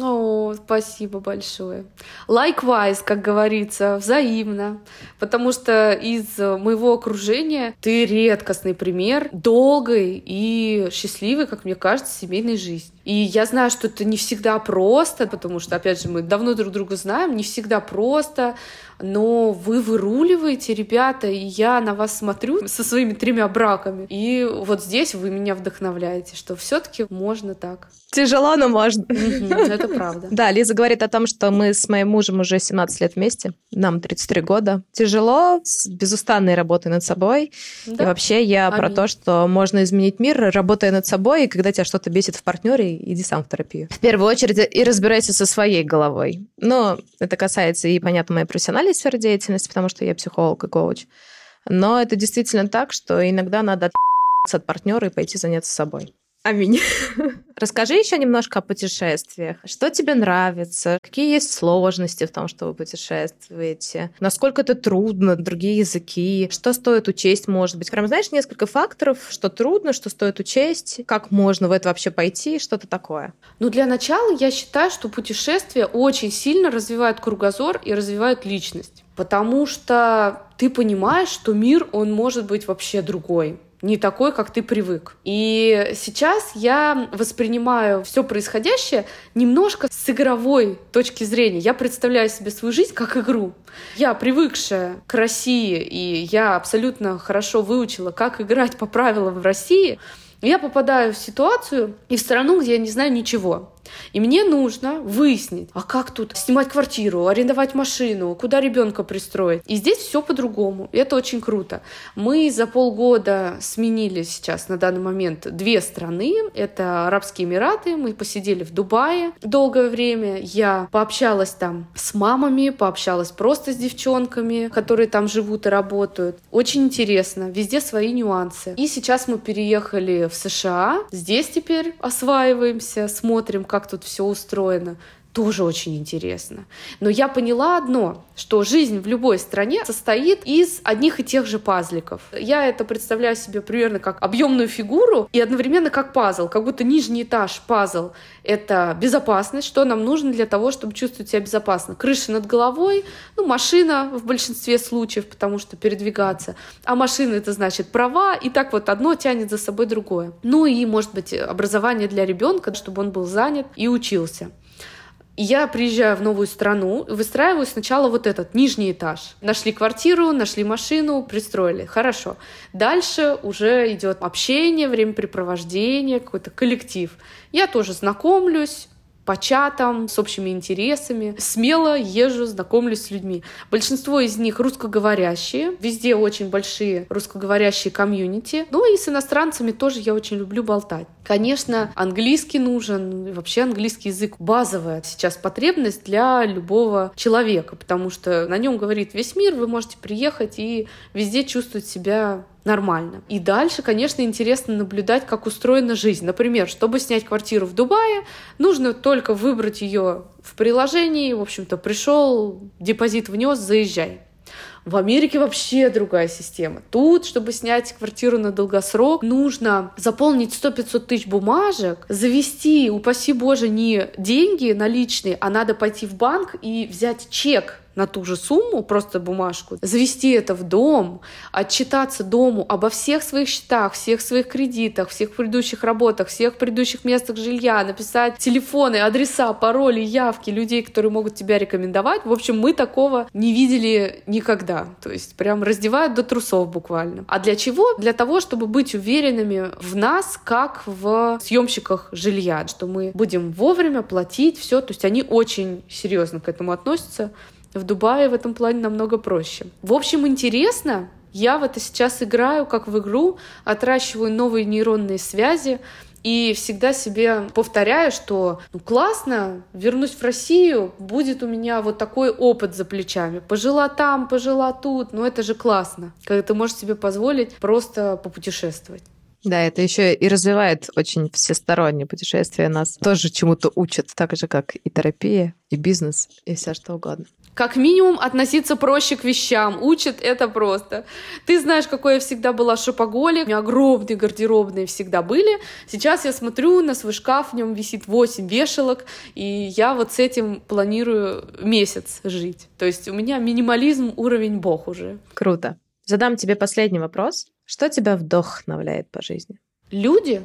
О, спасибо большое. Likewise, как говорится, взаимно. Потому что из моего окружения ты редкостный пример долгой и счастливой, как мне кажется, семейной жизни. И я знаю, что это не всегда просто, потому что, опять же, мы давно друг друга знаем, не всегда просто но вы выруливаете, ребята, и я на вас смотрю со своими тремя браками. И вот здесь вы меня вдохновляете, что все-таки можно так. Тяжело, но можно. Это правда. Да, Лиза говорит о том, что мы с моим мужем уже 17 лет вместе, нам 33 года. Тяжело, с безустанной работой над собой. И вообще я про то, что можно изменить мир, работая над собой, и когда тебя что-то бесит в партнере, иди сам в терапию. В первую очередь и разбирайся со своей головой. Но это касается и, понятно, моей профессиональной профессиональной сфере деятельности, потому что я психолог и коуч. Но это действительно так, что иногда надо от партнера и пойти заняться собой. Аминь. Расскажи еще немножко о путешествиях. Что тебе нравится? Какие есть сложности в том, что вы путешествуете? Насколько это трудно? Другие языки? Что стоит учесть, может быть? Прям знаешь несколько факторов, что трудно, что стоит учесть? Как можно в это вообще пойти? Что-то такое? Ну, для начала я считаю, что путешествия очень сильно развивают кругозор и развивают личность. Потому что ты понимаешь, что мир, он может быть вообще другой не такой, как ты привык. И сейчас я воспринимаю все происходящее немножко с игровой точки зрения. Я представляю себе свою жизнь как игру. Я привыкшая к России, и я абсолютно хорошо выучила, как играть по правилам в России. Я попадаю в ситуацию и в страну, где я не знаю ничего. И мне нужно выяснить, а как тут снимать квартиру, арендовать машину, куда ребенка пристроить. И здесь все по-другому. И это очень круто. Мы за полгода сменили сейчас на данный момент две страны. Это Арабские Эмираты. Мы посидели в Дубае долгое время. Я пообщалась там с мамами, пообщалась просто с девчонками, которые там живут и работают. Очень интересно. Везде свои нюансы. И сейчас мы переехали в США. Здесь теперь осваиваемся, смотрим, как как тут все устроено тоже очень интересно. Но я поняла одно, что жизнь в любой стране состоит из одних и тех же пазликов. Я это представляю себе примерно как объемную фигуру и одновременно как пазл, как будто нижний этаж пазл — это безопасность, что нам нужно для того, чтобы чувствовать себя безопасно. Крыша над головой, ну, машина в большинстве случаев, потому что передвигаться. А машина — это значит права, и так вот одно тянет за собой другое. Ну и, может быть, образование для ребенка, чтобы он был занят и учился. Я приезжаю в новую страну, выстраиваю сначала вот этот нижний этаж. Нашли квартиру, нашли машину, пристроили. Хорошо. Дальше уже идет общение, времяпрепровождение, какой-то коллектив. Я тоже знакомлюсь, по чатам, с общими интересами. Смело езжу, знакомлюсь с людьми. Большинство из них русскоговорящие. Везде очень большие русскоговорящие комьюнити. Ну и с иностранцами тоже я очень люблю болтать. Конечно, английский нужен, вообще английский язык базовая сейчас потребность для любого человека, потому что на нем говорит весь мир, вы можете приехать и везде чувствовать себя нормально. И дальше, конечно, интересно наблюдать, как устроена жизнь. Например, чтобы снять квартиру в Дубае, нужно только выбрать ее в приложении, в общем-то, пришел, депозит внес, заезжай. В Америке вообще другая система. Тут, чтобы снять квартиру на долгосрок, нужно заполнить 100-500 тысяч бумажек, завести, упаси боже, не деньги наличные, а надо пойти в банк и взять чек на ту же сумму, просто бумажку, завести это в дом, отчитаться дому обо всех своих счетах, всех своих кредитах, всех предыдущих работах, всех предыдущих местах жилья, написать телефоны, адреса, пароли, явки людей, которые могут тебя рекомендовать. В общем, мы такого не видели никогда. То есть прям раздевают до трусов буквально. А для чего? Для того, чтобы быть уверенными в нас, как в съемщиках жилья, что мы будем вовремя платить все. То есть они очень серьезно к этому относятся. В Дубае в этом плане намного проще. В общем, интересно. Я в это сейчас играю как в игру, отращиваю новые нейронные связи, и всегда себе повторяю, что ну классно, вернусь в Россию, будет у меня вот такой опыт за плечами. Пожила там, пожила тут, но это же классно, когда ты можешь себе позволить просто попутешествовать. Да, это еще и развивает очень всестороннее путешествие. Нас тоже чему-то учат, так же, как и терапия, и бизнес, и все что угодно. Как минимум относиться проще к вещам. Учат это просто. Ты знаешь, какой я всегда была шопоголик. У меня огромные гардеробные всегда были. Сейчас я смотрю на свой шкаф, в нем висит 8 вешалок, и я вот с этим планирую месяц жить. То есть у меня минимализм уровень бог уже. Круто. Задам тебе последний вопрос. Что тебя вдохновляет по жизни? Люди,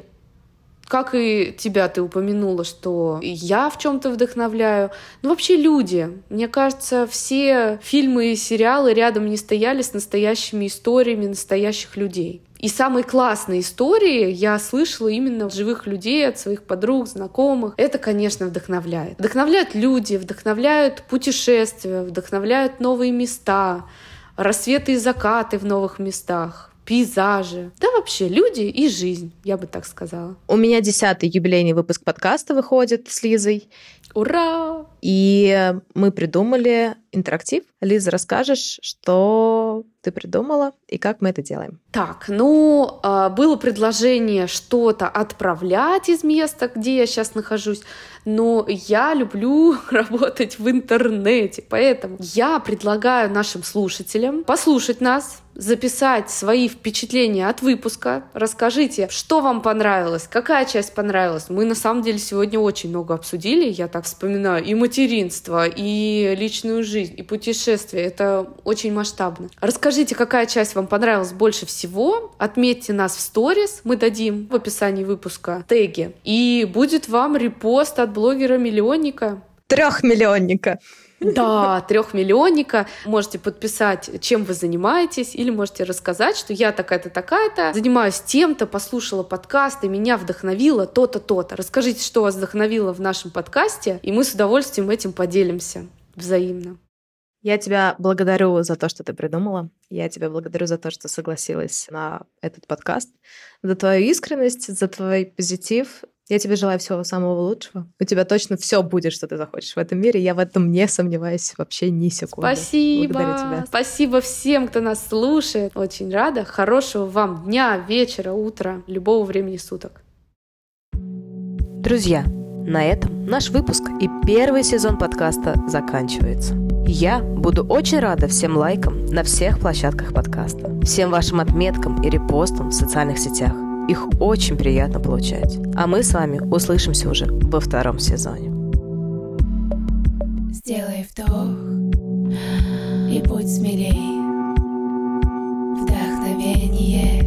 как и тебя ты упомянула, что я в чем-то вдохновляю. Ну, вообще люди. Мне кажется, все фильмы и сериалы рядом не стояли с настоящими историями настоящих людей. И самые классные истории я слышала именно от живых людей, от своих подруг, знакомых. Это, конечно, вдохновляет. Вдохновляют люди, вдохновляют путешествия, вдохновляют новые места, рассветы и закаты в новых местах пейзажи, да вообще люди и жизнь, я бы так сказала. У меня десятый юбилейный выпуск подкаста выходит с Лизой. Ура! И мы придумали интерактив. Лиза, расскажешь, что ты придумала и как мы это делаем? Так, ну, а, было предложение что-то отправлять из места, где я сейчас нахожусь, но я люблю работать в интернете, поэтому я предлагаю нашим слушателям послушать нас, записать свои впечатления от выпуска. Расскажите, что вам понравилось, какая часть понравилась. Мы на самом деле сегодня очень много обсудили, я так вспоминаю, и материнство, и личную жизнь, и путешествия. Это очень масштабно. Расскажите, какая часть вам понравилась больше всего. Отметьте нас в сторис, мы дадим в описании выпуска теги. И будет вам репост от блогера-миллионника. Трехмиллионника. Да, трехмиллионника. Можете подписать, чем вы занимаетесь, или можете рассказать, что я такая-то, такая-то, занимаюсь тем-то, послушала подкаст, и меня вдохновило то-то, то-то. Расскажите, что вас вдохновило в нашем подкасте, и мы с удовольствием этим поделимся взаимно. Я тебя благодарю за то, что ты придумала. Я тебя благодарю за то, что согласилась на этот подкаст, за твою искренность, за твой позитив. Я тебе желаю всего самого лучшего. У тебя точно все будет, что ты захочешь в этом мире. Я в этом не сомневаюсь вообще ни секунды. Спасибо. Благодарю тебя. Спасибо всем, кто нас слушает. Очень рада. Хорошего вам дня, вечера, утра, любого времени суток. Друзья, на этом наш выпуск и первый сезон подкаста заканчивается. Я буду очень рада всем лайкам на всех площадках подкаста, всем вашим отметкам и репостам в социальных сетях. Их очень приятно получать. А мы с вами услышимся уже во втором сезоне. Сделай вдох и будь смелей. Вдохновение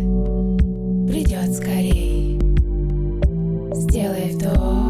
придет скорей. Сделай вдох.